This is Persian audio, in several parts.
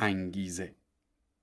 انگیزه.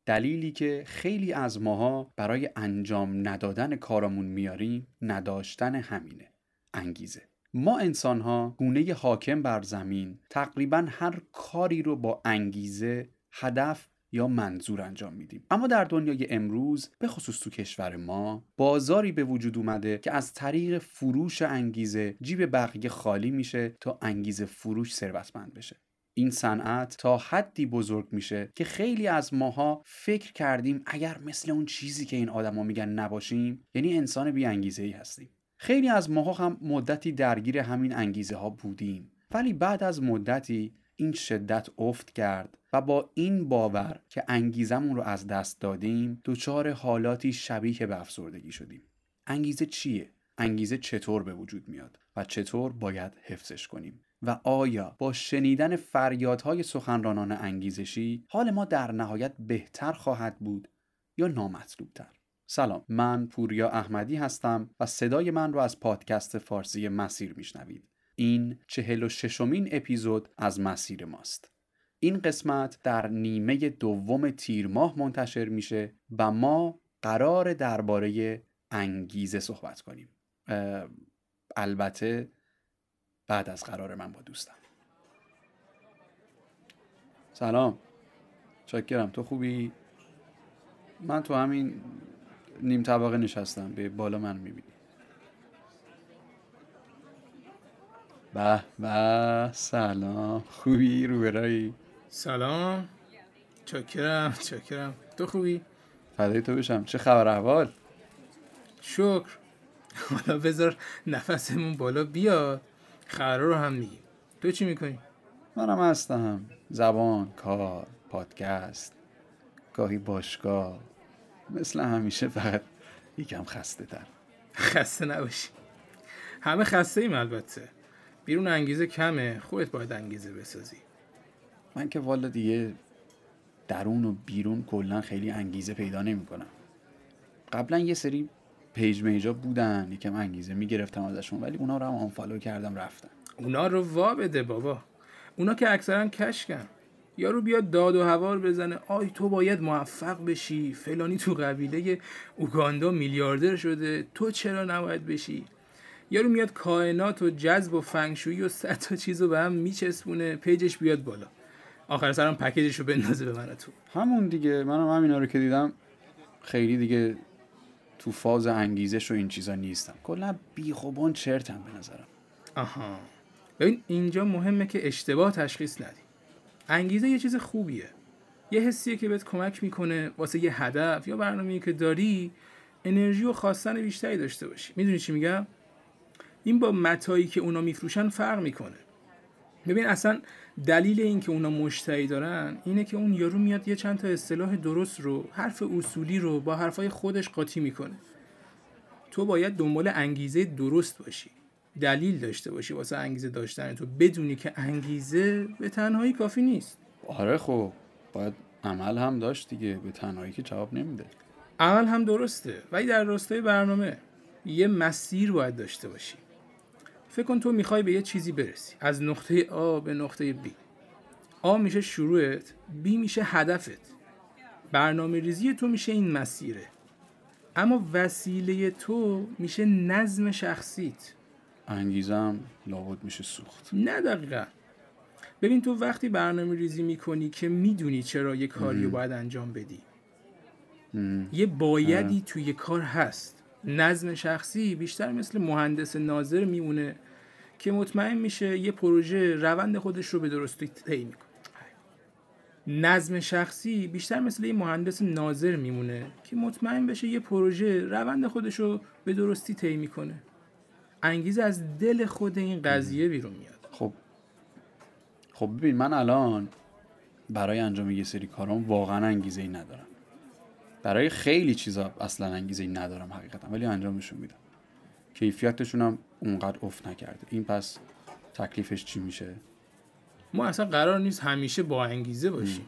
دلیلی که خیلی از ماها برای انجام ندادن کارمون میاریم نداشتن همینه. انگیزه. ما انسان ها گونه حاکم بر زمین تقریبا هر کاری رو با انگیزه هدف یا منظور انجام میدیم. اما در دنیای امروز به خصوص تو کشور ما بازاری به وجود اومده که از طریق فروش انگیزه جیب بقیه خالی میشه تا انگیزه فروش ثروتمند بشه. این صنعت تا حدی بزرگ میشه که خیلی از ماها فکر کردیم اگر مثل اون چیزی که این آدما میگن نباشیم یعنی انسان بی انگیزه ای هستیم. خیلی از ماها هم مدتی درگیر همین انگیزه ها بودیم. ولی بعد از مدتی این شدت افت کرد و با این باور که انگیزمون رو از دست دادیم دچار حالاتی شبیه به افسردگی شدیم. انگیزه چیه؟ انگیزه چطور به وجود میاد و چطور باید حفظش کنیم؟ و آیا با شنیدن فریادهای سخنرانان انگیزشی حال ما در نهایت بهتر خواهد بود یا نامطلوبتر؟ سلام من پوریا احمدی هستم و صدای من رو از پادکست فارسی مسیر میشنوید. این چهل و ششمین اپیزود از مسیر ماست. این قسمت در نیمه دوم تیر ماه منتشر میشه و ما قرار درباره انگیزه صحبت کنیم. البته بعد از قرار من با دوستم. سلام. چاکرم. تو خوبی؟ من تو همین نیم طبقه نشستم. به بالا من می‌بینی. به به. سلام. خوبی؟ رو برایی سلام. چاکرم. چاکرم. تو خوبی؟ فدای تو بشم. چه خبر احوال؟ شکر. حالا بذار نفسمون بالا بیاد. خبر رو هم میگیم تو چی می‌کنی؟ منم هستم. زبان کار پادکست. گاهی باشگاه. مثل همیشه فقط یکم خسته تر خسته نباشی. همه خسته ایم البته. بیرون انگیزه کمه. خودت باید انگیزه بسازی. من که والا دیگه درون و بیرون کلا خیلی انگیزه پیدا نمی‌کنم. قبلا یه سری پیج میجا بودن یکم انگیزه می‌گرفتم ازشون ولی اونا رو هم unfollow کردم رفتن. اونا رو وا بده بابا. اونا که اکثرا کشکن. یارو بیاد داد و هوار بزنه آی تو باید موفق بشی فلانی تو قبیله اوگاندا میلیاردر شده تو چرا نباید بشی؟ یارو میاد کائنات و جذب و فنگشویی و صد تا چیز رو به هم میچسبونه page ش بیاد بالا. آخر سرم پکیجش رو بندازه به من و تو. همون دیگه منم همینا رو که دیدم خیلی دیگه تو فاز انگیزش و این چیزا نیستم. کلا بیخوبان چرتم به نظرم. آها. ببین اینجا مهمه که اشتباه تشخیص ندی. انگیزه یه چیز خوبیه. یه حسیه که بهت کمک می‌کنه واسه یه هدف یا برنامه‌ای که داری انرژی و خواستن بیشتری داشته باشی. می‌دونی چی میگم؟ این با متایی که اونا میفروشن فرق می‌کنه. ببین اصلا دلیل این که اونا مشتری دارن اینه که اون یارو میاد یه چند تا اصطلاح درست رو حرف اصولی رو با حرفای خودش قاطی می‌کنه. تو باید دنبال انگیزه درست باشی دلیل داشته باشی واسه انگیزه داشتن تو. بدونی که انگیزه به تنهایی کافی نیست. آره خب باید عمل هم داشت دیگه به تنهایی که جواب نمیده. عمل هم درسته ولی در راستای برنامه یه مسیر باید داشته باشی. فکر کن تو می‌خوای به یه چیزی برسی. از نقطه آ به نقطه B. آ میشه شروعت B میشه هدفت. برنامه ریزی تو میشه این مسیره. اما وسیله تو میشه نظم شخصیت. انگیزم لابد میشه سوخت. نه دقیقا. ببین تو وقتی برنامه ریزی می‌کنی که می‌دونی چرا یه کاری رو باید انجام بدی. یه بایدی توی کار هست. نظم شخصی بیشتر مثل مهندس ناظر میمونه. که مطمئن میشه یه پروژه روند خودش رو به درستی طی می‌کنه. نظم شخصی بیشتر مثل یه مهندس ناظر میمونه که مطمئن بشه یه پروژه روند خودش رو به درستی طی می‌کنه. انگیزه از دل خود این قضیه بیرون میاد. خب. خب ببین من الان برای انجام یه سری کارام واقعا انگیزه ای ندارم. برای خیلی چیزا اصلا انگیزه ای ندارم حقیقتا ولی انجامشون میدم. کیفیتشون هم اونقدر افت نکرده. این پس تکلیفش چی میشه؟ ما اصلا قرار نیست همیشه با انگیزه باشیم.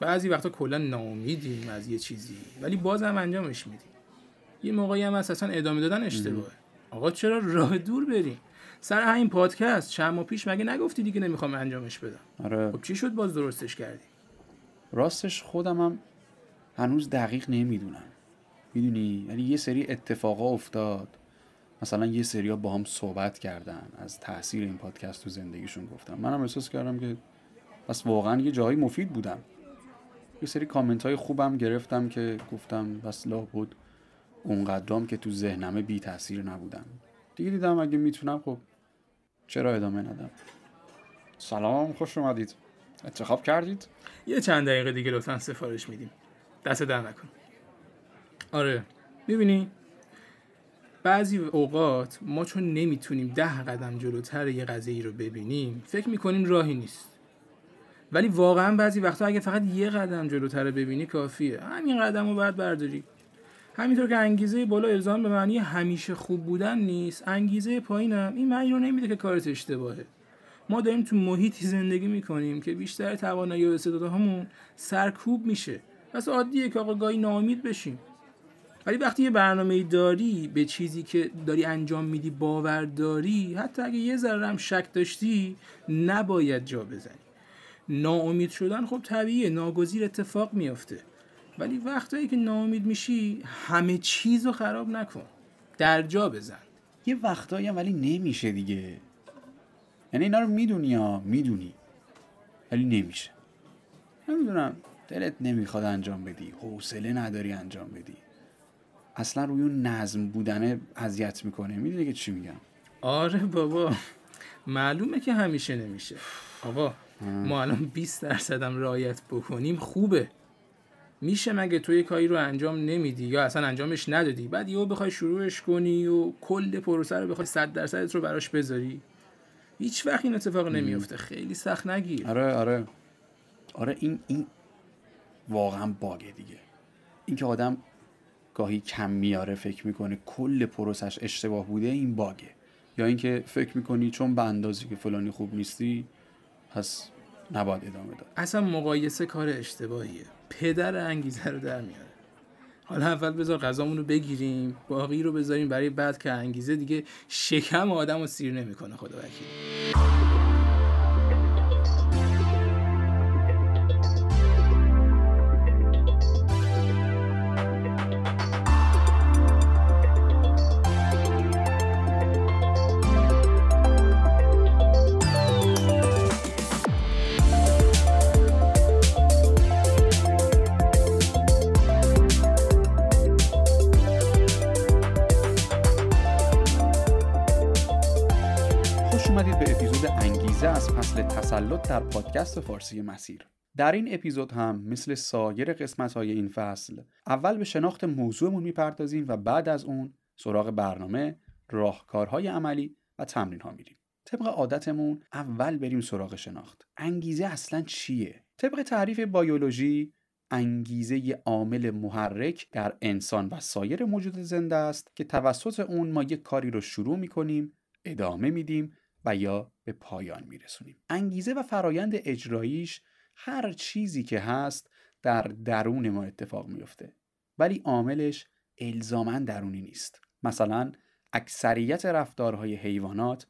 بعضی وقتا کلا ناامیدیم از یه چیزی ولی بازم انجامش میدیم. یه موقعی هم اصلا ادامه دادن اشتباهه. آقا چرا راه دور بریم؟ سر همین پادکست چند ماه پیش مگه نگفتی دیگه نمی‌خوام انجامش بدم؟ آره. خب چی شد باز درستش کردی؟ راستش خودم هم هنوز دقیق نمی‌دونم. می‌دونی؟ یعنی یه سری اتفاقا افتاد. مثلا یه سری با هم صحبت کردن از تاثیر این پادکست تو زندگیشون گفتم منم احساس کردم که پس واقعا یه جایی مفید بودم. یه سری کامنت های خوبم گرفتم که گفتم بس لا بود اونقدرام که تو ذهنمه بی تاثیر نبودم. دیگه دیدم اگه می‌تونم خب چرا ادامه ندم؟ سلام خوش اومدید. انتخاب کردید؟ یه چند دقیقه دیگه لطفا سفارش میدیم. دست در نکن. آره می‌بینی؟ بعضی اوقات ما چون نمی‌تونیم ده قدم جلوتر یه قضیه رو ببینیم فکر می‌کنیم راهی نیست. ولی واقعا بعضی وقتا اگه فقط یه قدم جلوتر ببینی کافیه. همین قدم رو باید برداری. همینطور که انگیزه بالا الزام به معنی همیشه خوب بودن نیست انگیزه پایینم. این معنی رو نمیده که کارت اشتباهه. ما داریم تو محیطی زندگی می‌کنیم که بیشتر توانایی و استعدادهامون سرکوب میشه. پس عادیه که آقا گاهی ناامید بشیم. ولی وقتی یه برنامه داری به چیزی که داری انجام میدی باور داری حتی اگه یه ذره هم شک داشتی نباید جا بزنی. ناامید شدن خب طبیعیه ناگزیر اتفاق میافته. ولی وقتایی که ناامید میشی همه چیز رو خراب نکن. در جا بزن. یه وقتایی هم ولی نمیشه دیگه. یعنی اینا رو می‌دونی یا می‌دونی؟ ولی نمیشه. نمی‌دونم. دلت نمی‌خواد انجام بدی. حوصله نداری انجام بدی. اصلا روی اون نظم بودنه اذیت می‌کنه. می‌دونی که چی میگم؟ آره بابا. معلومه که همیشه نمیشه. آقا ما الان 20 درصدم رعایت بکنیم خوبه. میشه مگه تو یه کاری رو انجام نمیدی یا اصلا انجامش ندادی؟ بعد یهو بخوای شروعش کنی و کل پروسه رو بخوای 100 درصدت رو براش بذاری. هیچ وقت این اتفاق نمیفته. خیلی سخت نگیر. آره آره. آره این این واقعا باگه دیگه. اینکه آدم گاهی کم میاره فکر می‌کنه کل پروسش اشتباه بوده این باگه. یا اینکه فکر می‌کنی چون به اندازی که فلانی خوب نیستی پس نباید ادامه داد. اصلا مقایسه کار اشتباهیه. پدر انگیزه رو در میاره. حالا اول بذار غذامون رو بگیریم باقی رو بذاریم برای بعد که انگیزه دیگه شکم آدم رو سیر نمی‌کنه خدا وکیل پادکست فارسی مسیر. در این اپیزود هم مثل سایر قسمت های این فصل اول به شناخت موضوعمون می‌پردازیم و بعد از اون سراغ برنامه راهکارهای عملی و تمرین ها میریم. طبق عادتمون اول بریم سراغ شناخت. انگیزه اصلا چیه؟ طبق تعریف بیولوژی انگیزه ی عامل محرک در انسان و سایر موجود زنده است که توسط اون ما یک کاری رو شروع می‌کنیم ادامه میدیم و یا به پایان میرسونیم. انگیزه و فرایند اجراییش هر چیزی که هست در درون ما اتفاق میفته ولی عاملش الزاما درونی نیست. مثلا اکثریت رفتارهای حیوانات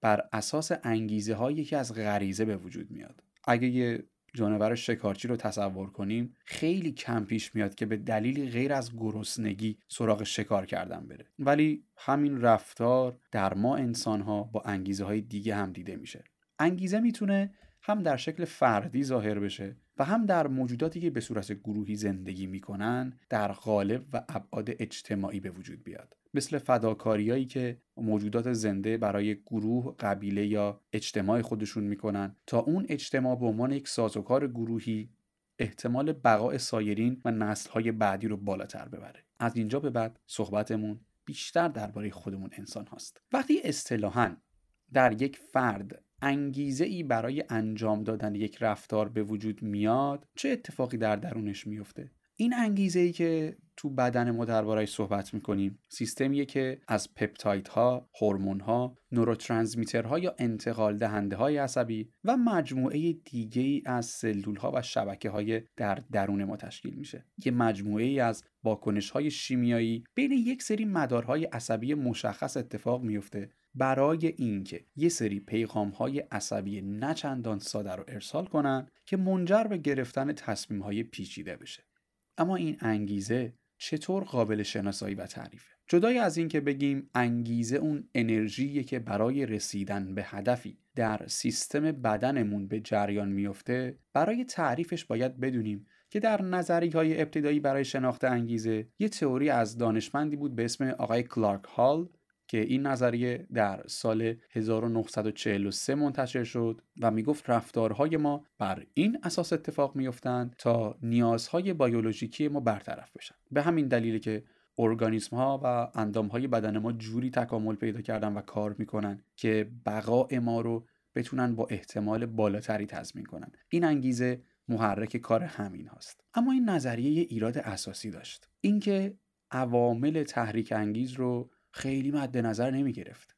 بر اساس انگیزه هایی که از غریزه به وجود میاد. اگه یه جانور شکارچی رو تصور کنیم خیلی کم پیش میاد که به دلیلی غیر از گرسنگی سراغ شکار کردن بره. ولی همین رفتار در ما انسان ها با انگیزه های دیگه هم دیده میشه. انگیزه می‌تونه هم در شکل فردی ظاهر بشه و هم در موجوداتی که به صورت گروهی زندگی می‌کنن در غالب و ابعاد اجتماعی به وجود بیاد. مثل فداکاریایی که موجودات زنده برای گروه، قبیله یا اجتماع خودشون می‌کنن. تا اون اجتماع به عنوان یک سازوکار گروهی احتمال بقای سایرین و نسلهای بعدی رو بالاتر ببره. از اینجا به بعد صحبتمون بیشتر درباره خودمون انسان هاست. وقتی اصطلاحاً در یک فرد انگیزه ای برای انجام دادن یک رفتار به وجود میاد چه اتفاقی در درونش میفته این انگیزه ای که تو بدن ما درباره‌اش صحبت می‌کنیم سیستمیه که از پپتایدها، هورمون‌ها، نوروترانسمیترها یا انتقال دهنده های عصبی و مجموعه دیگه ای از سلول ها و شبکه های در درون ما تشکیل میشه. یه مجموعه ای از واکنش های شیمیایی بین یک سری مدارهای عصبی مشخص اتفاق میفته برای اینکه یه سری پیغام های عصبی نچندان ساده رو ارسال کنن که منجر به گرفتن تصمیم های پیچیده بشه. اما این انگیزه چطور قابل شناسایی و تعریفه؟ جدای از اینکه بگیم انگیزه اون انرژیه که برای رسیدن به هدفی در سیستم بدنمون به جریان میفته برای تعریفش باید بدونیم که در نظری های ابتدایی برای شناخت انگیزه یه تئوری از دانشمندی بود به اسم آقای کلارک هال که این نظریه در سال 1943 منتشر شد و می‌گفت رفتارهای ما بر این اساس اتفاق میافتند تا نیازهای بیولوژیکی ما برطرف بشن. به همین دلیل که ارگانیسم ها و اندام های بدن ما جوری تکامل پیدا کردن و کار می‌کنن که بقای ما رو بتونن با احتمال بالاتری تضمین کنن. این انگیزه محرک کار همین هاست. اما این نظریه یه ایراد اساسی داشت. اینکه عوامل تحریک انگیز رو خیلی مد نظر نمی گرفت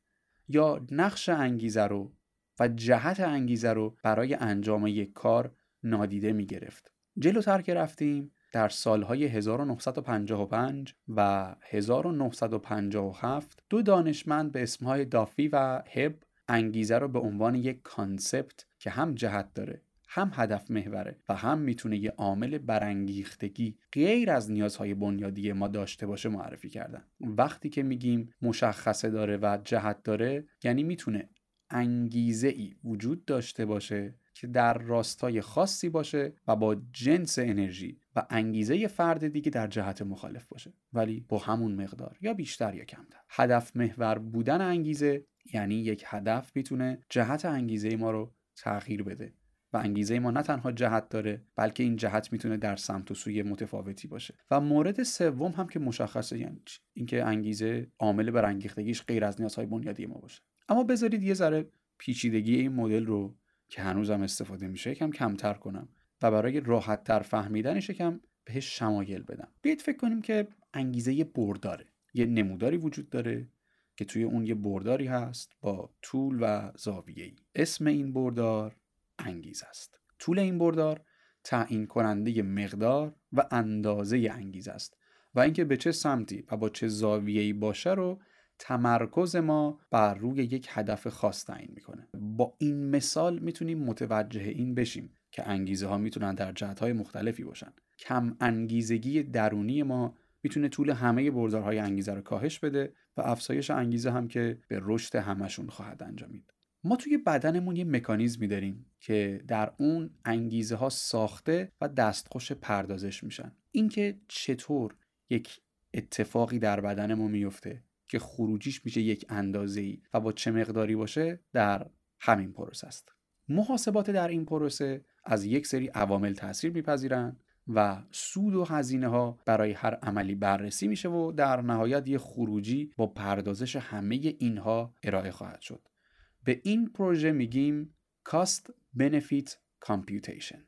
یا نقش انگیزه رو و جهت انگیزه رو برای انجام یک کار نادیده می گرفت جلوتر که رفتیم در سالهای 1955 و 1957 دو دانشمند به اسمهای دافی و هب انگیزه رو به عنوان یک کانسپت که هم جهت داره هم هدف محوره و هم می‌تونه یه عامل برانگیختگی غیر از نیازهای بنیادی ما داشته باشه معرفی کردن. وقتی که میگیم مشخصه داره و جهت داره یعنی می‌تونه انگیزه ای وجود داشته باشه که در راستای خاصی باشه و با جنس انرژی و انگیزه فرد دیگه در جهت مخالف باشه. ولی با همون مقدار یا بیشتر یا کمتر. هدف محور بودن انگیزه یعنی یک هدف می‌تونه جهت انگیزه ما رو تغییر بده. انگیزه ما نه تنها جهت داره بلکه این جهت می‌تونه در سمت و سوی متفاوتی باشه. و مورد سوم هم که مشخصه یعنی اینکه انگیزه عامل برانگیختگیش غیر از نیازهای بنیادی ما باشه. اما بذارید یه ذره پیچیدگی این مدل رو که هنوزم استفاده میشه یکم کمتر کنم و برای راحت تر فهمیدنش یکم بهش شمایل بدم. بیاید فکر کنیم که انگیزه برداره. یه نموداری وجود داره که توی اون یه برداری هست با طول و زاویه اسم این بردار انگیز است. طول این بردار تعیین کننده مقدار و اندازه انگیز است و اینکه به چه سمتی و با چه زاویه‌ای باشه رو تمرکز ما بر روی یک هدف خاص تعیین می‌کنه. با این مثال می‌تونیم متوجه این بشیم که انگیزه ها می‌تونن در جهت های مختلفی باشن. کم انگیزگی درونی ما می‌تونه طول همه بردارهای انگیزه رو کاهش بده و افزایش انگیزه هم که به رشد همشون خواهد انجامید. ما توی بدنمون یه مکانیزمی داریم که در اون انگیزه ها ساخته و دستخوش پردازش میشن. اینکه چطور یک اتفاقی در بدن ما میفته که خروجیش میشه یک اندازه ای و با چه مقداری باشه در همین پروسه است. محاسبات در این پروسه از یک سری عوامل تاثیر میپذیرند و سود و هزینه ها برای هر عملی بررسی میشه و در نهایت یه خروجی با پردازش همه اینها ارائه خواهد شد. به این پروژه میگیم Cost Benefit Computation.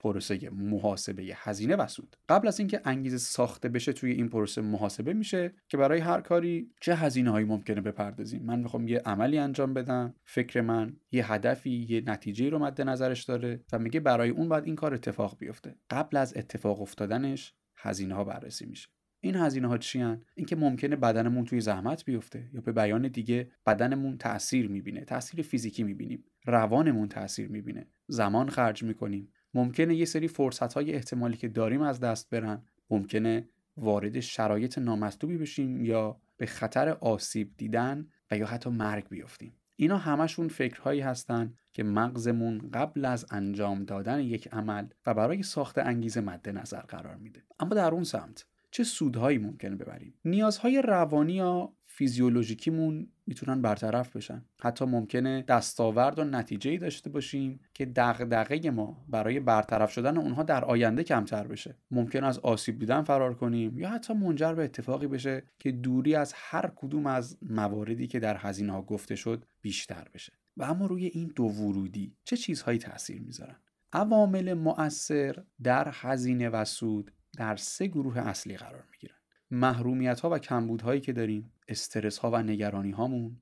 پروسه محاسبه هزینه و سود. قبل از اینکه انگیزه ساخته بشه توی این پروسه محاسبه میشه که برای هر کاری چه هزینه هایی ممکنه بپردازیم. من می‌خوام یه عملی انجام بدم. فکر من یه هدفی یه نتیجه رو مد نظرش داره و میگه برای اون باید این کار اتفاق بیفته. قبل از اتفاق افتادنش هزینه ها بررسی میشه. این هزینه ها چی اینکه ممکنه بدنمون توی زحمت بیفته یا به بیان دیگه بدنمون تاثیر می‌بینه تاثیر فیزیکی می‌بینیم روانمون تاثیر می‌بینه زمان خرج می‌کنیم. ممکنه یه سری فرصت های احتمالی که داریم از دست برن ممکنه وارد شرایط نامطلوبی بشیم یا به خطر آسیب دیدن و یا حتی مرگ بیفتیم اینا همشون فکرهایی هستن که مغزمون قبل از انجام دادن یک عمل و برای ساخت انگیزه مد نظر قرار میده. اما در اون سمت چه سودهایی ممکنه ببریم. نیازهای روانی یا فیزیولوژیکیمون می‌تونن برطرف بشن. حتی ممکنه دستاورد و نتیجه داشته باشیم که دغدغه ما برای برطرف شدن اونها در آینده کمتر بشه. ممکن از آسیب دیدن فرار کنیم یا حتی منجر به اتفاقی بشه که دوری از هر کدوم از مواردی که در هزینه ها گفته شد بیشتر بشه. و اما روی این دو ورودی چه چیزهایی تاثیر می‌ذارن؟ عوامل مؤثر در هزینه و سود در سه گروه اصلی قرار می‌گیرن. محرومیت ها و کمبودهایی که داریم استرس ها و نگرانی هامون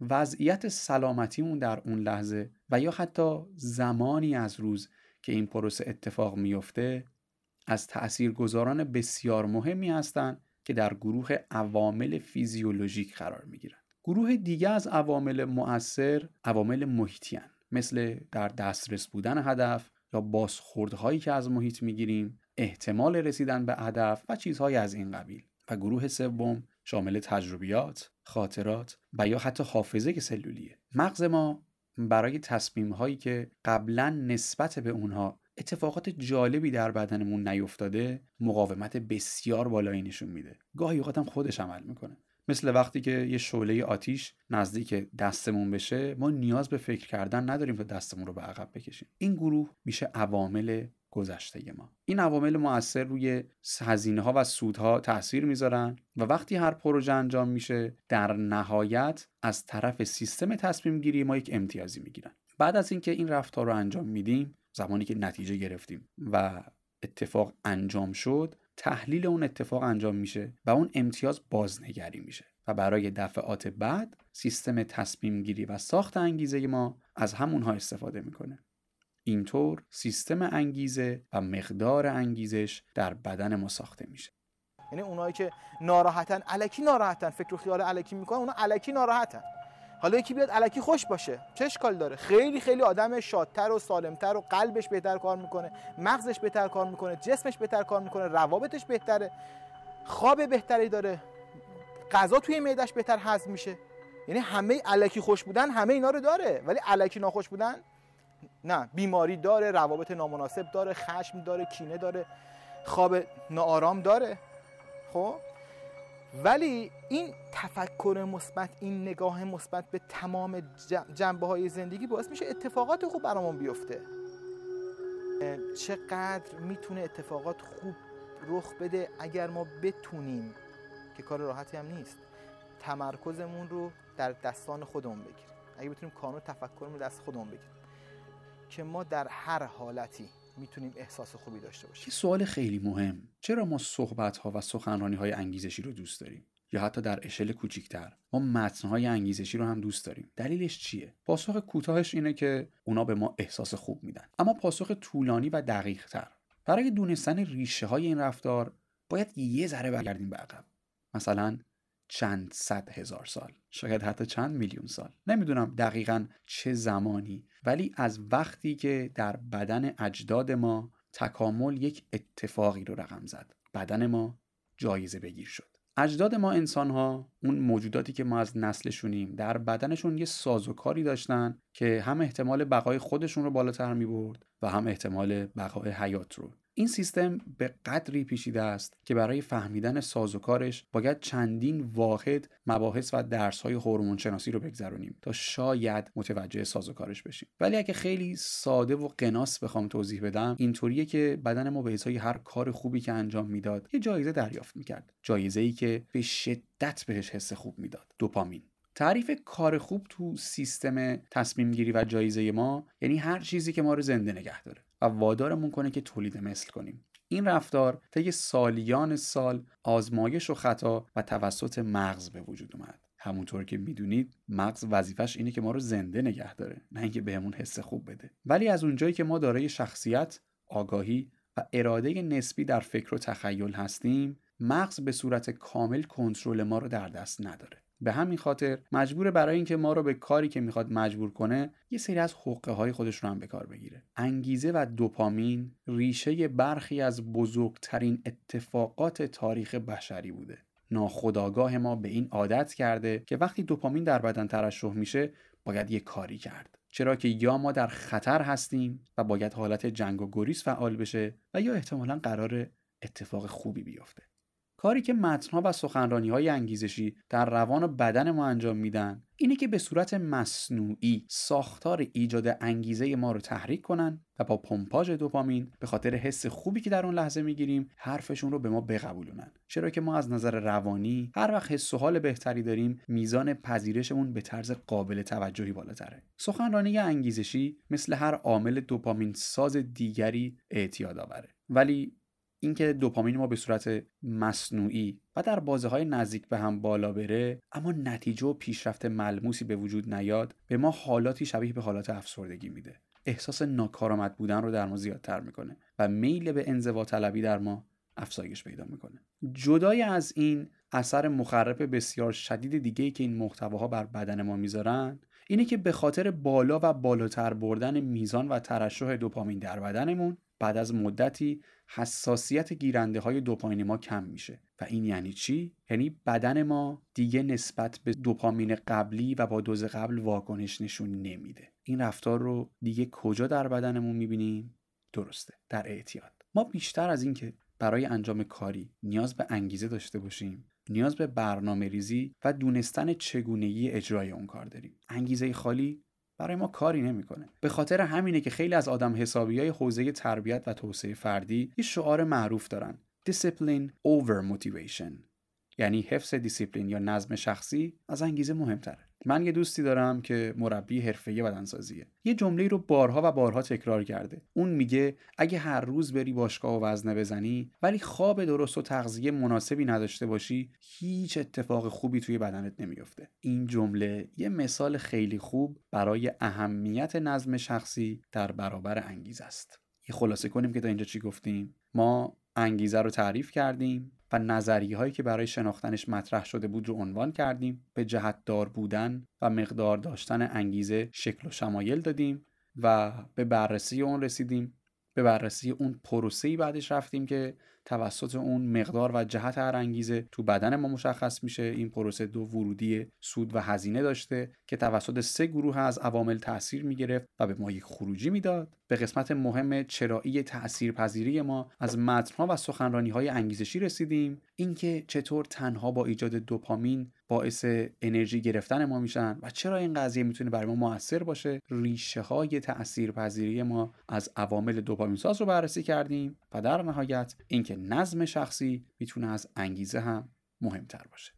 وضعیت سلامتیمون در اون لحظه و یا زمانی از روز که این پروسه اتفاق میفته از تاثیرگذاران بسیار مهمی هستند که در گروه عوامل فیزیولوژیک قرار می‌گیرن. گروه دیگه از عوامل مؤثر عوامل محیطی مثل در دسترس بودن هدف یا بازخوردهایی که از محیط می‌گیریم احتمال رسیدن به هدف و چیزهایی از این قبیل و گروه سوم شامل تجربیات، خاطرات و یا حتی حافظه سلولیه. مغز ما برای تصمیم هایی که قبلا نسبت به اونها اتفاقات جالبی در بدنمون نیفتاده مقاومت بسیار بالایی نشون میده. گاهی اوقات هم خودش عمل می‌کنه. مثل وقتی که یه شعله آتیش نزدیک دستمون بشه ما نیاز به فکر کردن نداریم تا دستمون رو به عقب بکشیم. این گروه میشه عوامل گذشته ما. این عوامل مؤثر روی هزینه ها و سودها تاثیر می‌ذارن و وقتی هر پروژه انجام میشه در نهایت از طرف سیستم تصمیم گیری ما یک امتیازی می‌گیرن. بعد از اینکه این رفتار رو انجام میدیم زمانی که نتیجه گرفتیم و اتفاق انجام شد تحلیل اون اتفاق انجام میشه و اون امتیاز بازنگری میشه و برای دفعات بعد سیستم تصمیم گیری و ساخت انگیزه ما از همونها استفاده می‌کنه. اینطور سیستم انگیزه و مقدار انگیزش در بدن ما ساخته میشه. یعنی اونایی که ناراحتن علکی ناراحتن فکر و خیال علکی می‌کنن اونا علکی ناراحتن. حالا یکی بیاد علکی خوش باشه چه اشکال داره؟ خیلی خیلی آدم شادتر و سالمتر و قلبش بهتر کار می‌کنه مغزش بهتر کار می‌کنه جسمش بهتر کار می‌کنه روابطش بهتره خواب بهتری داره غذا توی معدش بهتر هضم میشه. یعنی همه علکی خوش بودن همه اینا رو داره ولی علکی ناخوش بودن؟ نه بیماری داره روابط نامناسب داره خشم داره کینه داره خواب ناآرام داره خب؟ ولی این تفکر مثبت این نگاه مثبت به تمام جنبه های زندگی باعث میشه اتفاقات خوب برامون بیفته. چقدر می‌تونه اتفاقات خوب رخ بده اگر ما بتونیم که کار راحتی هم نیست تمرکزمون رو در دستان خودمون بگیریم. اگه بتونیم کانون تفکر رو دست خودمون بگیریم. که ما در هر حالتی می‌تونیم احساس خوبی داشته باشیم. سوال خیلی مهم. چرا ما صحبت ها و سخنرانی های انگیزشی رو دوست داریم؟ یا حتی در اشل کوچیکتر ما متن های انگیزشی رو هم دوست داریم. دلیلش چیه؟ پاسخ کوتاهش اینه که اونا به ما احساس خوب میدن. اما پاسخ طولانی و دقیق تر برای دونستن ریشه های این رفتار باید یه ذره برگردیم به عقب. مثلا چند صد هزار سال. شاید حتی چند میلیون سال. نمی‌دونم دقیقا چه زمانی. ولی از وقتی که در بدن اجداد ما تکامل یک اتفاقی رو رقم زد. بدن ما جایزه بگیر شد. اجداد ما انسان ها اون موجوداتی که ما از نسلشونیم در بدنشون یه سازوکاری داشتن که هم احتمال بقای خودشون رو بالاتر می برد و هم احتمال بقای حیات رو. این سیستم به قدری پیچیده است که برای فهمیدن سازوکارش باید چندین واحد مباحث و درسهای هورمون شناسی رو بگذرونیم تا شاید متوجه سازوکارش بشیم. ولی اگه خیلی ساده و قناس بخوام توضیح بدم اینطوریه که بدن ما به ازای هر کار خوبی که انجام می‌داد یه جایزه دریافت می‌کرد. جایزه ای که به شدت بهش حس خوب می‌داد. دوپامین. تعریف کار خوب تو سیستم تصمیم گیری و جایزه ما یعنی هر چیزی که ما رو زنده نگه داره. و وادارمون کنه که تولید مثل کنیم. این رفتار طی سالیان سال آزمایش و خطا و توسط مغز به وجود اومد. همونطور که می‌دونید مغز وظیفش اینه که ما رو زنده نگه داره نه اینکه بهمون حس خوب بده. ولی از اونجایی که ما دارای شخصیت آگاهی و اراده نسبی در فکر و تخیل هستیم مغز به صورت کامل کنترل ما رو در دست نداره. به همین خاطر مجبور برای اینکه ما رو به کاری که می‌خواد مجبور کنه یه سری از حقه های خودش رو هم به کار بگیره. انگیزه و دوپامین ریشه برخی از بزرگترین اتفاقات تاریخ بشری بوده. ناخداگاه ما به این عادت کرده که وقتی دوپامین در بدن ترشح میشه باید یه کاری کرد. چرا که یا ما در خطر هستیم و باید حالت جنگ و گریز فعال بشه و یا احتمالا قرار اتفاق خوبی بیفته. کاری که متنها و سخنرانی های انگیزشی در روان و بدن ما انجام میدن اینه که به صورت مصنوعی ساختار ایجاد انگیزه ما رو تحریک کنن و با پمپاژ دوپامین به خاطر حس خوبی که در اون لحظه می‌گیریم حرفشون رو به ما بقبولونن. چرا که ما از نظر روانی هر وقت حس و حال بهتری داریم میزان پذیرشمون به طرز قابل توجهی بالاتره. سخنرانی انگیزشی مثل هر عامل دوپامین ساز دیگری اعتیاد آوره. ولی اینکه دوپامین ما به صورت مصنوعی و در بازه های نزدیک به هم بالا بره اما نتیجه و پیشرفت ملموسی به وجود نیاد به ما حالاتی شبیه به حالات افسردگی میده. احساس ناکارآمد بودن رو در ما زیادتر می‌کنه و میل به انزوا طلبی در ما افزایش پیدا می‌کنه. جدای از این اثر مخرب بسیار شدید دیگه که این محتواها بر بدن ما می‌ذارن اینه که به خاطر بالا و بالاتر بردن میزان و ترشح دوپامین در بدنمون بعد از مدتی حساسیت گیرنده های دوپامین ما کم میشه. و این یعنی چی؟ یعنی بدن ما دیگه نسبت به دوپامین قبلی و با دوز قبل واکنش نشون نمیده. این رفتار رو دیگه کجا در بدنمون می‌بینیم؟ درسته در اعتیاد. ما بیشتر از اینکه برای انجام کاری نیاز به انگیزه داشته باشیم نیاز به برنامه ریزی و دونستن چگونگی اجرای اون کار داریم. انگیزه خالی برای ما کاری نمی‌کنه. به خاطر همینه که خیلی از آدم حسابی های حوزه تربیت و توسعه فردی یه شعار معروف دارن. Discipline over motivation. یعنی حفظ دیسیپلین یا نظم شخصی از انگیزه مهمتره. من یه دوستی دارم که مربی حرفه‌ای بدنسازیه. یه جمله رو بارها و بارها تکرار کرده. اون میگه اگه هر روز بری باشگاه و وزنه بزنی ولی خواب درست و تغذیه مناسبی نداشته باشی هیچ اتفاق خوبی توی بدنت نمیفته این جمله یه مثال خیلی خوب برای اهمیت نظم شخصی در برابر انگیزه است. یه خلاصه کنیم که تا اینجا چی گفتیم؟ ما انگیزه رو تعریف کردیم. و نظریه هایی که برای شناختنش مطرح شده بود رو عنوان کردیم. به جهت دار بودن و مقدار داشتن انگیزه شکل و شمایل دادیم و به بررسی اون رسیدیم. به بررسی اون پروسه‌ای بعدش رفتیم که توسط اون مقدار و جهت هر انگیزه تو بدن ما مشخص میشه. این پروسه دو ورودی سود و هزینه داشته که توسط سه گروه از عوامل تاثیر می‌گرفت و به ما یک خروجی می‌داد. به قسمت مهم چرایی تاثیرپذیری ما از متنها و سخنرانی های انگیزشی رسیدیم. اینکه چطور تنها با ایجاد دوپامین باعث انرژی گرفتن ما میشن و چرا این قضیه می‌تونه برای ما موثر باشه ریشه های تاثیرپذیری ما از عوامل دوپامین ساز رو بررسی کردیم و در نهایت اینکه نظم شخصی می‌تونه از انگیزه هم مهمتر باشه.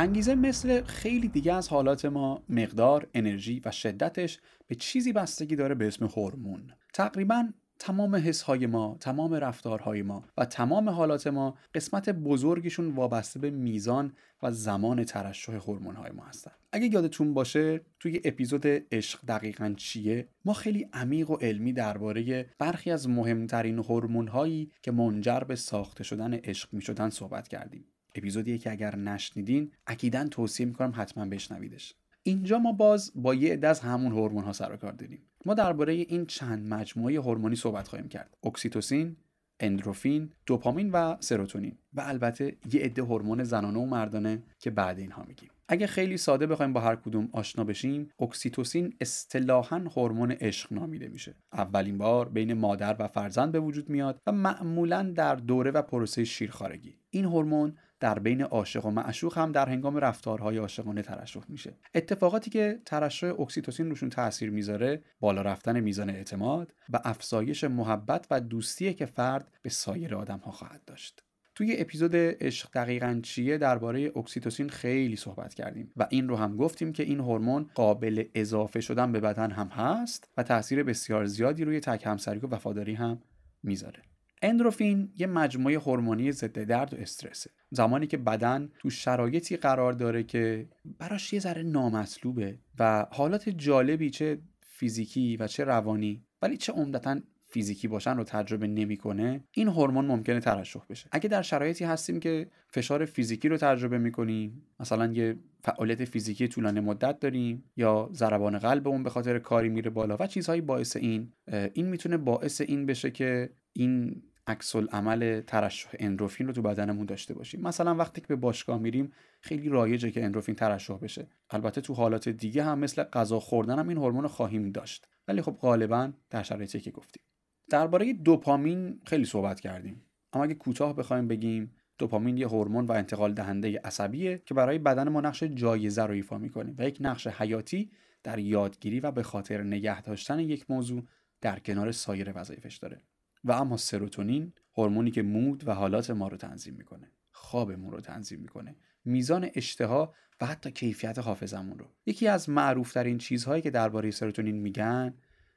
انگیزه مثل خیلی دیگه از حالات ما مقدار، انرژی و شدتش به چیزی بستگی داره به اسم هورمون. تقریبا تمام حسهای ما، تمام رفتارهای ما و تمام حالات ما قسمت بزرگشون وابسته به میزان و زمان ترشح هورمون‌های ما هستن. اگه یادتون باشه توی اپیزود عشق دقیقا چیه ما خیلی عمیق و علمی درباره برخی از مهمترین هورمون‌هایی که منجر به ساخته شدن عشق می‌شدن صحبت کردیم. اپیزودیه که اگر نشنیدین اکیدا توصیه می‌کنم حتما بشنویدش. اینجا ما باز با یه عده از همون هورمون ها سر و کار داریم. ما درباره این چند مجموعه هورمونی صحبت خواهیم کرد. اکسیتوسین اندروفین دوپامین و سروتونین. و البته یه عده هورمون زنانه و مردانه که بعد اینها میگیم. اگه خیلی ساده بخوایم با هر کدوم آشنا بشیم اکسیتوسین اصطلاحا هورمون عشق نامیده میشه. اولین بار بین مادر و فرزند به وجود میاد و معمولا در دوره و پروسه شیرخوارگی. این هورمون در بین عاشق و معشوق هم در هنگام رفتارهای عاشقانه ترشح میشه. اتفاقاتی که ترشح اکسیتوسین روشون تاثیر می‌ذاره بالا رفتن میزان اعتماد و افزایش محبت و دوستی که فرد به سایر آدم ها خواهد داشت. توی اپیزود عشق دقیقا چیه درباره اکسیتوسین خیلی صحبت کردیم و این رو هم گفتیم که این هورمون قابل اضافه شدن به بدن هم هست و تاثیر بسیار زیادی روی تک همسری و وفاداری هم می‌ذاره. اندروفین یه مجموعه هورمونی ضد درد و استرسه. زمانی که بدن تو شرایطی قرار داره که براش یه ذره نامطلوبه و حالات جالبی چه فیزیکی و چه روانی ولی چه عمدتا فیزیکی باشن رو تجربه نمی‌کنه این هورمون ممکنه ترشح بشه. اگه در شرایطی هستیم که فشار فیزیکی رو تجربه می‌کنیم مثلا یه فعالیت فیزیکی طولانی مدت داریم یا ضربان قلبمون به خاطر کاری میره بالا و چیزهایی باعث این این می‌تونه باعث این بشه که این عکس عمل ترشح اندروفین رو تو بدنمون داشته باشیم. مثلا وقتی که به باشگاه میریم خیلی رایجه که اندروفین ترشح بشه. البته تو حالات دیگه هم مثل غذا خوردن هم این هورمون خواهیم داشت. ولی خب غالبا در شرایطی که گفتیم. درباره دوپامین خیلی صحبت کردیم. اما اگه کوتاه بخوایم بگیم دوپامین یه هورمون و انتقال دهنده عصبیه که برای بدن ما نقش جایزه رو ایفا می‌کنه و یک نقش حیاتی در یادگیری و به خاطر نگه داشتن یک موضوع در کنار سایر وظایفش داره. و اما سروتونین هورمونی که مود و حالات ما رو تنظیم می‌کنه. خوابمون رو تنظیم می‌کنه. میزان اشتها و حتی کیفیت حافظمون رو. یکی از معروفترین چیزهایی که درباره سروتونین میگن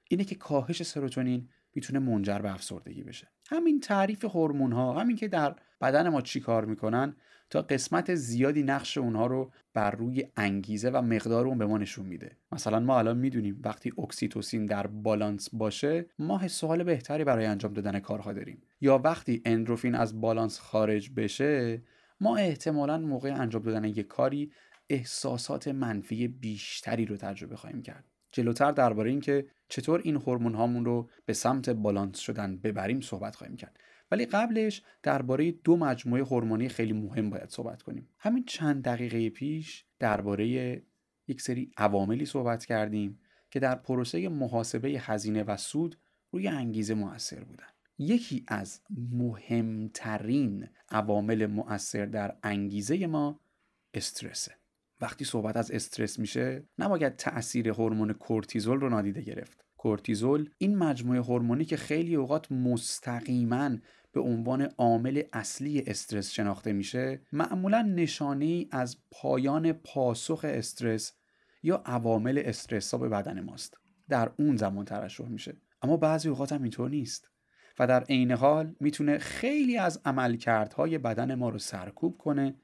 اینه که کاهش سروتونین می‌تونه منجر به افسردگی بشه. همین تعریف هورمون ها همین که در بدن ما چی کار می‌کنن تا قسمت زیادی نقش اونها رو بر روی انگیزه و مقدار اون به ما نشون میده. مثلا ما الان می‌دونیم وقتی اکسیتوسین در بالانس باشه ما حس بهتری برای انجام دادن کارها داریم. یا وقتی اندروفین از بالانس خارج بشه ما احتمالا موقع انجام دادن یک کاری احساسات منفی بیشتری رو تجربه خواهیم کرد. جلوتر درباره اینکه چطور این هورمون هامون رو به سمت بالانس شدن ببریم صحبت خواهیم کرد. ولی قبلش درباره دو مجموعه هورمونی خیلی مهم باید صحبت کنیم. همین چند دقیقه پیش درباره یک سری عواملی صحبت کردیم که در پروسه محاسبه هزینه و سود روی انگیزه موثر بودن. یکی از مهمترین عوامل مؤثر در انگیزه ما استرسه. وقتی صحبت از استرس میشه نباید تاثیر هورمون کورتیزول رو نادیده گرفت. کورتیزول این مجموعه هورمونی که خیلی اوقات مستقیما به عنوان عامل اصلی استرس شناخته میشه معمولا نشانه از پایان پاسخ استرس یا عوامل استرس ها به بدن ماست. در اون زمان ترشح میشه. اما بعضی اوقات هم اینطور نیست. و در عین حال می‌تونه خیلی از عملکردهای بدن ما رو سرکوب کنه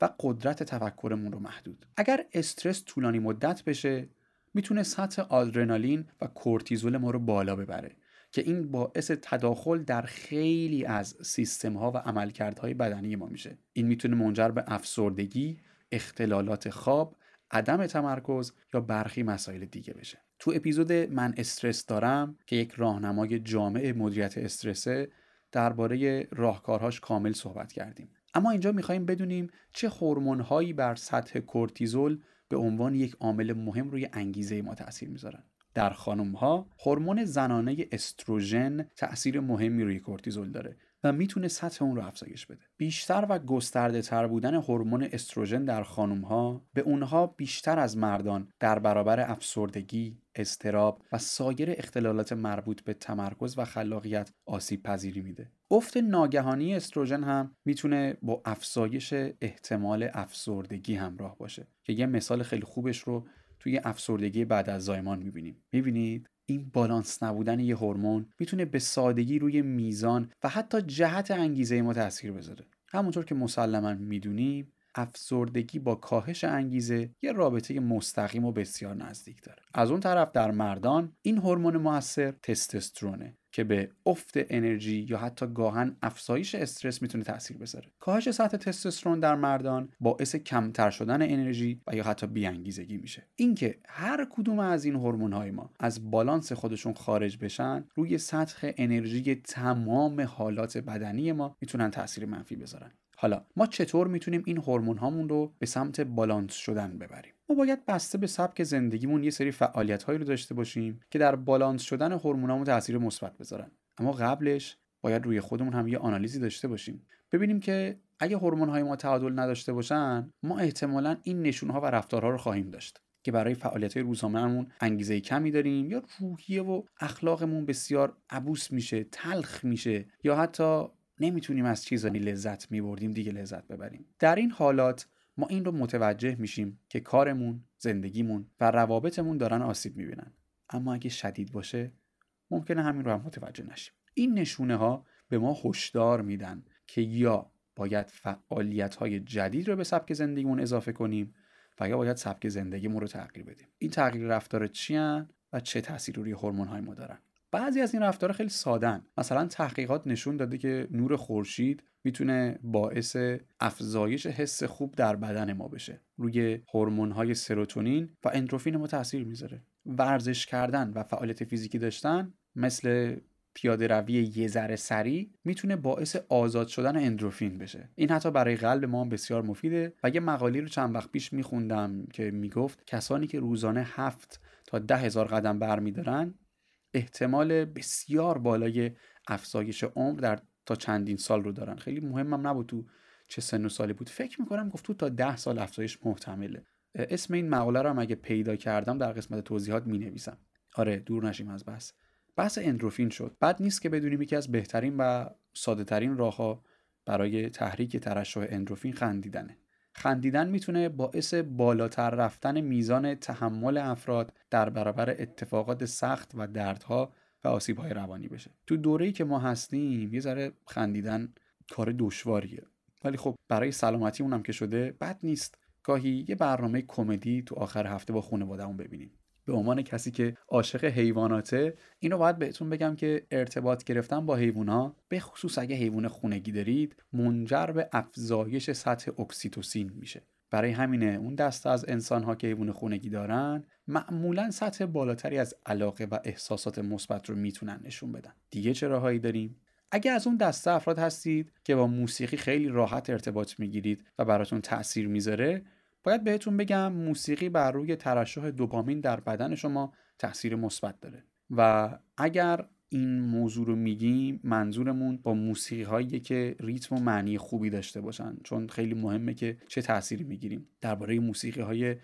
و قدرت تفکرمون رو محدود. اگر استرس طولانی مدت بشه می‌تونه سطح آدرنالین و کورتیزول ما رو بالا ببره که این باعث تداخل در خیلی از سیستم ها و عملکردهای بدنی ما میشه. این می‌تونه منجر به افسردگی اختلالات خواب عدم تمرکز یا برخی مسائل دیگه بشه. تو اپیزود من استرس دارم که یک راهنمای جامع مدیریت استرسه درباره راهکارهاش کامل صحبت کردیم. اما اینجا می‌خوایم بدونیم چه هورمون‌هایی بر سطح کورتیزول به عنوان یک عامل مهم روی انگیزه ما تاثیر می‌ذارن. در خانم ها هورمون زنانه استروژن تاثیر مهمی روی کورتیزول داره و می‌تونه سطح اون رو افزایش بده. بیشتر و گسترده تر بودن هورمون استروژن در خانم ها به اونها بیشتر از مردان در برابر افسردگی استراب و سایر اختلالات مربوط به تمرکز و خلاقیت آسیب پذیری میده. افت ناگهانی استروژن هم می‌تونه با افزایش احتمال افسردگی همراه باشه که یه مثال خیلی خوبش رو توی افسردگی بعد از زایمان می‌بینیم. می‌بینید؟ این بالانس نبودن یه هورمون می‌تونه به سادگی روی میزان و حتی جهت انگیزه ما تاثیر بذاره. همونطور که مسلما می‌دونیم افسردگی با کاهش انگیزه یه رابطه مستقیم و بسیار نزدیک داره. از اون طرف در مردان این هورمون موثر تستوسترونه. که به افت انرژی یا حتی گاهن افزایش استرس می‌تونه تاثیر بذاره. کاهش سطح تستوسترون در مردان باعث کمتر شدن انرژی و یا حتی بیانگیزگی میشه. اینکه هر کدوم از این هورمون های ما از بالانس خودشون خارج بشن روی سطح انرژی تمام حالات بدنی ما می‌تونن تاثیر منفی بذارن. حالا ما چطور می‌تونیم این هورمون هامون رو به سمت بالانس شدن ببریم؟ ما باید بسته به سبک زندگیمون یه سری فعالیت هایی رو داشته باشیم که در بالانس شدن هورمونامون تاثیر مثبت بذارن. اما قبلش باید روی خودمون هم یه آنالیزی داشته باشیم. ببینیم که اگه هورمون های ما تعادل نداشته باشن ما احتمالا این نشون ها و رفتارها رو خواهیم داشت که برای فعالیت های روزانه‌مون انگیزه کمی داریم یا روحیه و اخلاقمون بسیار عبوس میشه تلخ میشه یا حتی نمی‌تونیم از چیزانی لذت میبردیم دیگه لذت ببریم. در این حالات ما این رو متوجه میشیم که کارمون زندگیمون و روابطمون دارن آسیب می‌بینن. اما اگه شدید باشه ممکنه همین رو هم متوجه نشیم. این نشونه ها به ما هشدار میدن که یا باید فعالیت های جدید رو به سبک زندگیمون اضافه کنیم و یا باید سبک زندگیمون رو تغییر بدیم. این تغییر رفتار چی و چه تاثیری روی هورمون های ما دارن؟ بعضی از این رفتارها خیلی سادن مثلا تحقیقات نشون داده که نور خورشید می‌تونه باعث افزایش حس خوب در بدن ما بشه. روی هورمون های سروتونین و اندروفین ما تاثیر می‌ذاره. ورزش کردن و فعالیت فیزیکی داشتن مثل پیاده روی یه ذره سریع می‌تونه باعث آزاد شدن اندروفین بشه. این حتی برای قلب ما بسیار مفیده و یه مقالی رو چند وقت پیش میخوندم که می‌گفت کسانی که روزانه هفت تا ده هزار قدم برمیدارن احتمال بسیار بالای افزایش عمر در تا چندین سال رو دارن. خیلی مهمم نبود تو چه سن و سالی بود. فکر می‌کنم گفت تو تا ده سال افزایش محتمله. اسم این مقاله رو هم اگه پیدا کردم در قسمت توضیحات می نویسم آره دور نشیم از بس بحث اندروفین شد. بعد نیست که بدونیم یکی از بهترین و ساده ترین راه ها برای تحریک ترشح اندروفین خندیدنه. خندیدن می‌تونه باعث بالاتر رفتن میزان تحمل افراد در برابر اتفاقات سخت و دردها و آسیب های روانی بشه. تو دوره‌ای که ما هستیم یه ذره خندیدن کار دشواریه. ولی خب برای سلامتی اونم که شده بد نیست. گاهی یه برنامه کمدی تو آخر هفته با خانوادهمون ببینیم. به عنوان کسی که عاشق حیواناته اینو باید بهتون بگم که ارتباط گرفتن با حیوونا به خصوص اگه حیوان خونگی دارید منجر به افزایش سطح اکسیتوسین میشه. برای همینه اون دسته از انسان ها که حیوان خونگی دارن معمولا سطح بالاتری از علاقه و احساسات مثبت رو می‌تونن نشون بدن. دیگه چه راههایی داریم؟ اگه از اون دسته افراد هستید که با موسیقی خیلی راحت ارتباط می‌گیرید و براتون تاثیر می‌ذاره باید بهتون بگم موسیقی بر روی ترشح دوپامین در بدن شما تاثیر مثبت داره. و اگر این موضوع رو میگیم منظورمون با موسیقی هایی که ریتم و معنی خوبی داشته باشن. چون خیلی مهمه که چه تأثیری می‌گیریم. درباره موسیقی های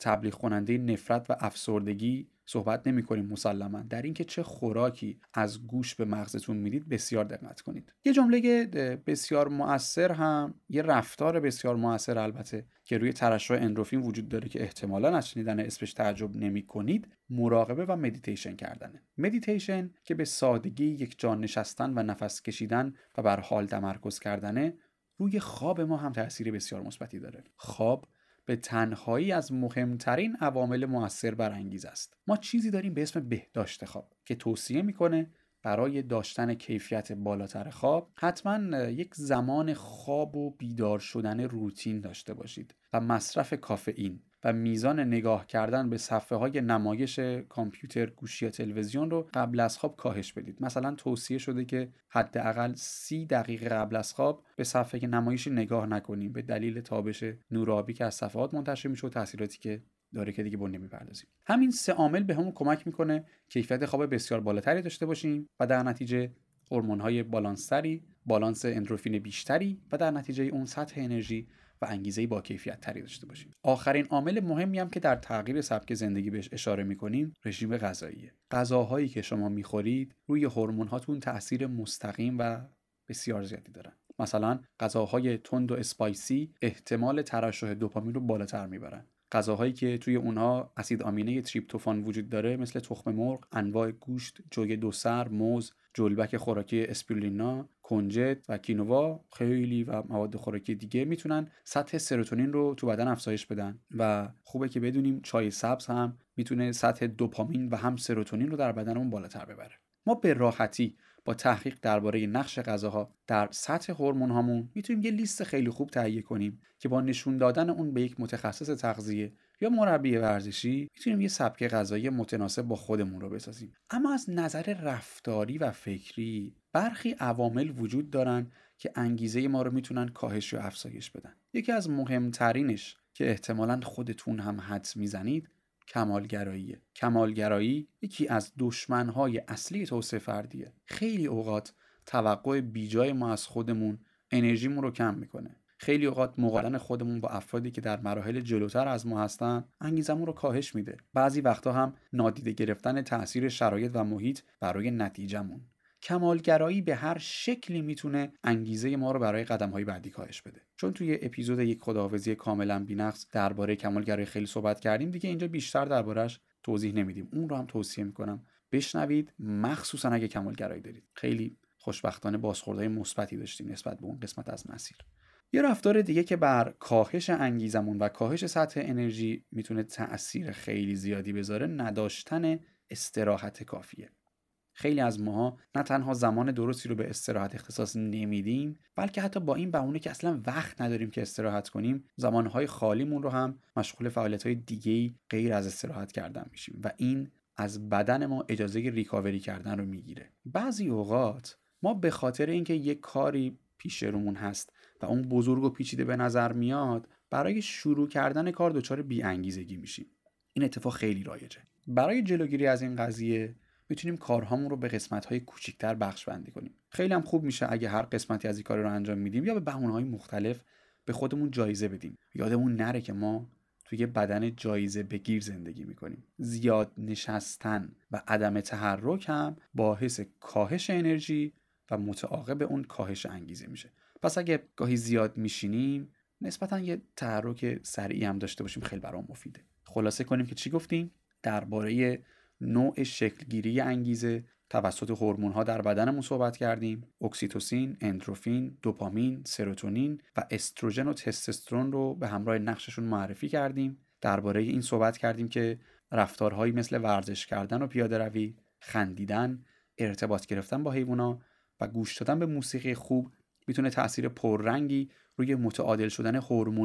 تبلیغ کننده نفرت و افسردگی صحبت نمی کنیم مسلما. در اینکه چه خوراکی از گوش به مغزتون می‌دید بسیار دقت کنید. یه جمله بسیار مؤثر هم یه رفتار بسیار مؤثر البته که روی ترشح اندروفین وجود داره که احتمالا از شنیدن اسمش تعجب نمی کنید مراقبه و مدیتیشن کردنه. مدیتیشن که به سادگی یک جا نشستن و نفس کشیدن و بر حال تمرکز کردنه روی خواب ما هم تاثیر بسیار مثبتی داره. خواب به تنهایی از مهمترین عوامل موثر بر انگیز است. ما چیزی داریم به اسم بهداشت خواب که توصیه می‌کنه برای داشتن کیفیت بالاتر خواب حتما یک زمان خواب و بیدار شدن روتین داشته باشید و مصرف کافئین و میزان نگاه کردن به صفحه های نمایش کامپیوتر گوشی یا تلویزیون رو قبل از خواب کاهش بدید. مثلا توصیه شده که حداقل سی دقیقه قبل از خواب به صفحه نمایش نگاه نکنیم به دلیل تابش نورابی که از صفحات منتشر میشه و تاثیراتی که داره که دیگه بون نمی‌پردازیم همین سه عامل به همون کمک می‌کنه کیفیت خواب بسیار بالاتری داشته باشیم و در نتیجه هورمون های بالانستری بالانس اندروفین بیشتری و در نتیجه اون سطح انرژی و انگیزه با کیفیت تری داشته باشیم. آخرین عامل مهمی هم که در تغییر سبک زندگی بهش اشاره می‌کنیم رژیم غذاییه. غذاهایی که شما می‌خورید روی هورمون هاتون تاثیر مستقیم و بسیار زیادی دارن. مثلا غذاهای تند و اسپایسی احتمال ترشح دوپامین رو بالاتر می‌برن. غذاهایی که توی اونها اسید آمینه تریپتوفان وجود داره مثل تخم مرغ، انواع گوشت، جوی دو سر، موز، جلبک خوراکی اسپیرولینا، کنجد و کینوا خیلی و مواد خوراکی دیگه می‌تونن سطح سروتونین رو تو بدن افزایش بدن و خوبه که بدونیم چای سبز هم می‌تونه سطح دوپامین و هم سروتونین رو در بدنمون بالاتر ببره. ما به راحتی با تحقیق درباره نقش غذاها در سطح هورمون هامون می‌تونیم یه لیست خیلی خوب تهیه کنیم که با نشون دادن اون به یک متخصص تغذیه یا مربی ورزشی می‌تونیم یه سبک غذایی متناسب با خودمون رو بسازیم. اما از نظر رفتاری و فکری برخی عوامل وجود دارن که انگیزه ما رو می‌تونن کاهش یا افزایش بدن. یکی از مهمترینش که احتمالا خودتون هم حدس می‌زنید کمالگراییه کمالگرایی یکی از دشمنهای اصلی توسعه فردیه. خیلی اوقات توقع بیجای ما از خودمون انرژیمون رو کم می‌کنه. خیلی اوقات مقارن خودمون با افرادی که در مراحل جلوتر از ما هستن انگیزمون رو کاهش میده. بعضی وقتا هم نادیده گرفتن تاثیر شرایط و محیط برای نتیجهمون. کمالگرایی به هر شکلی می‌تونه انگیزه ما رو برای قدم های بعدی کاهش بده. چون توی اپیزود یک خداحافظی کاملا بینقص درباره کمالگرایی خیلی صحبت کردیم دیگه اینجا بیشتر دربارهش توضیح نمیدیم. اون رو هم توصیه می‌کنم بشنوید مخصوصا اگه کمالگرایی دارید. خیلی خوشبختانه بازخوردهای مثبتی داشتیم نسبت به اون قسمت از مسیر. یه رفتار دیگه که بر کاهش انگیزمون و کاهش سطح انرژی می‌تونه تاثیر خیلی زیادی بذاره نداشتن استراحت کافیه. خیلی از ماها نه تنها زمان درستی رو به استراحت اختصاص نمیدیم بلکه حتی با این بهونه که اصلا وقت نداریم که استراحت کنیم زمانهای خالیمون رو هم مشغول فعالیت های دیگه غیر از استراحت کردن میشیم و این از بدن ما اجازه ریکاوری کردن رو می‌گیره. بعضی اوقات ما به خاطر اینکه یک کاری پیش رومون هست و اون بزرگ و پیچیده به نظر میاد برای شروع کردن کار دچار بیانگیزگی میشیم. این اتفاق خیلی رایجه. برای جلوگیری از این قضیه می‌تونیم کارهامون رو به قسمت های کوچیکتر بخش بندی کنیم. خیلی هم خوب میشه اگه هر قسمتی از این کار رو انجام میدیم یا به بهونه های مختلف به خودمون جایزه بدیم. یادمون نره که ما توی بدن جایزه بگیر زندگی می‌کنیم. زیاد نشستن و عدم تحرک هم باعث کاهش انرژی و متعاقب اون کاهش انگیزه میشه. پس اگه گاهی زیاد میشینیم نسبتا یه تحرک سریعی هم داشته باشیم خیلی برام مفیده. خلاصه کنیم که چی گفتیم؟ درباره نوع شکلگیری انگیزه. توسط هورمون ها در بدنمون صحبت کردیم. اکسیتوسین، اندروفین، دوپامین، سروتونین و استروژن و تستوسترون رو به همراه نقششون معرفی کردیم. درباره این صحبت کردیم که رفتارهایی مثل ورزش کردن و پیاده روی خندیدن ارتباط گرفتن با حیوونا و گوش دادن به موسیقی خوب می‌تونه تاثیر پررنگی روی متعادل شدن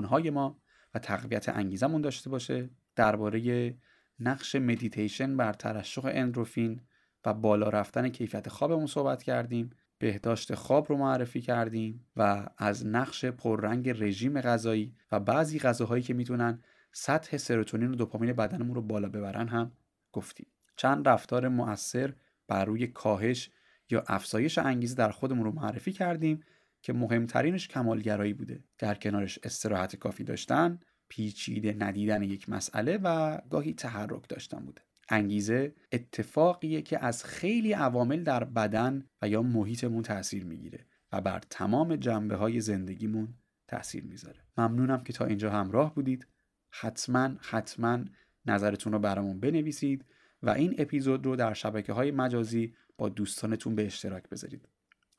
های ما و تقویت انگیزمون داشته باشه. درباره نقش مدیتیشن بر ترشح اندروفین و بالا رفتن کیفیت خوابمون صحبت کردیم بهداشت خواب رو معرفی کردیم و از نقش پررنگ رژیم غذایی و بعضی غذاهایی که می‌تونن سطح سروتونین و دوپامین بدنمون رو بالا ببرن هم گفتیم. چند رفتار مؤثر بر روی کاهش یا افزایش انگیزه در خودمون رو معرفی کردیم که مهمترینش کمالگرایی بوده. در کنارش استراحت کافی داشتن پیچیده ندیدن یک مسئله و گاهی تحرک داشتن بوده. انگیزه اتفاقیه که از خیلی عوامل در بدن و یا محیطمون تاثیر می‌گیره و بر تمام جنبه های زندگیمون تاثیر می‌ذاره. ممنونم که تا اینجا همراه بودید. حتما حتما نظرتون رو برامون بنویسید و این اپیزود رو در شبکه های مجازی با دوستانتون به اشتراک بذارید.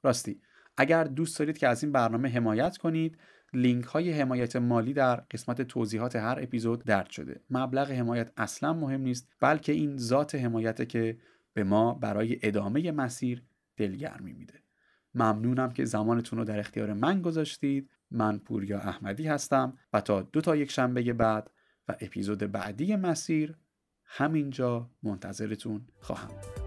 راستی اگر دوست دارید که از این برنامه حمایت کنید لینک های حمایت مالی در قسمت توضیحات هر اپیزود درد شده. مبلغ حمایت اصلا مهم نیست بلکه این ذات حمایت که به ما برای ادامه مسیر دلگرمی میده. ممنونم که زمانتون رو در اختیار من گذاشتید. من پوریا احمدی هستم و تا دو تا یک شنبه بعد و اپیزود بعدی مسیر همینجا منتظرتون خواهم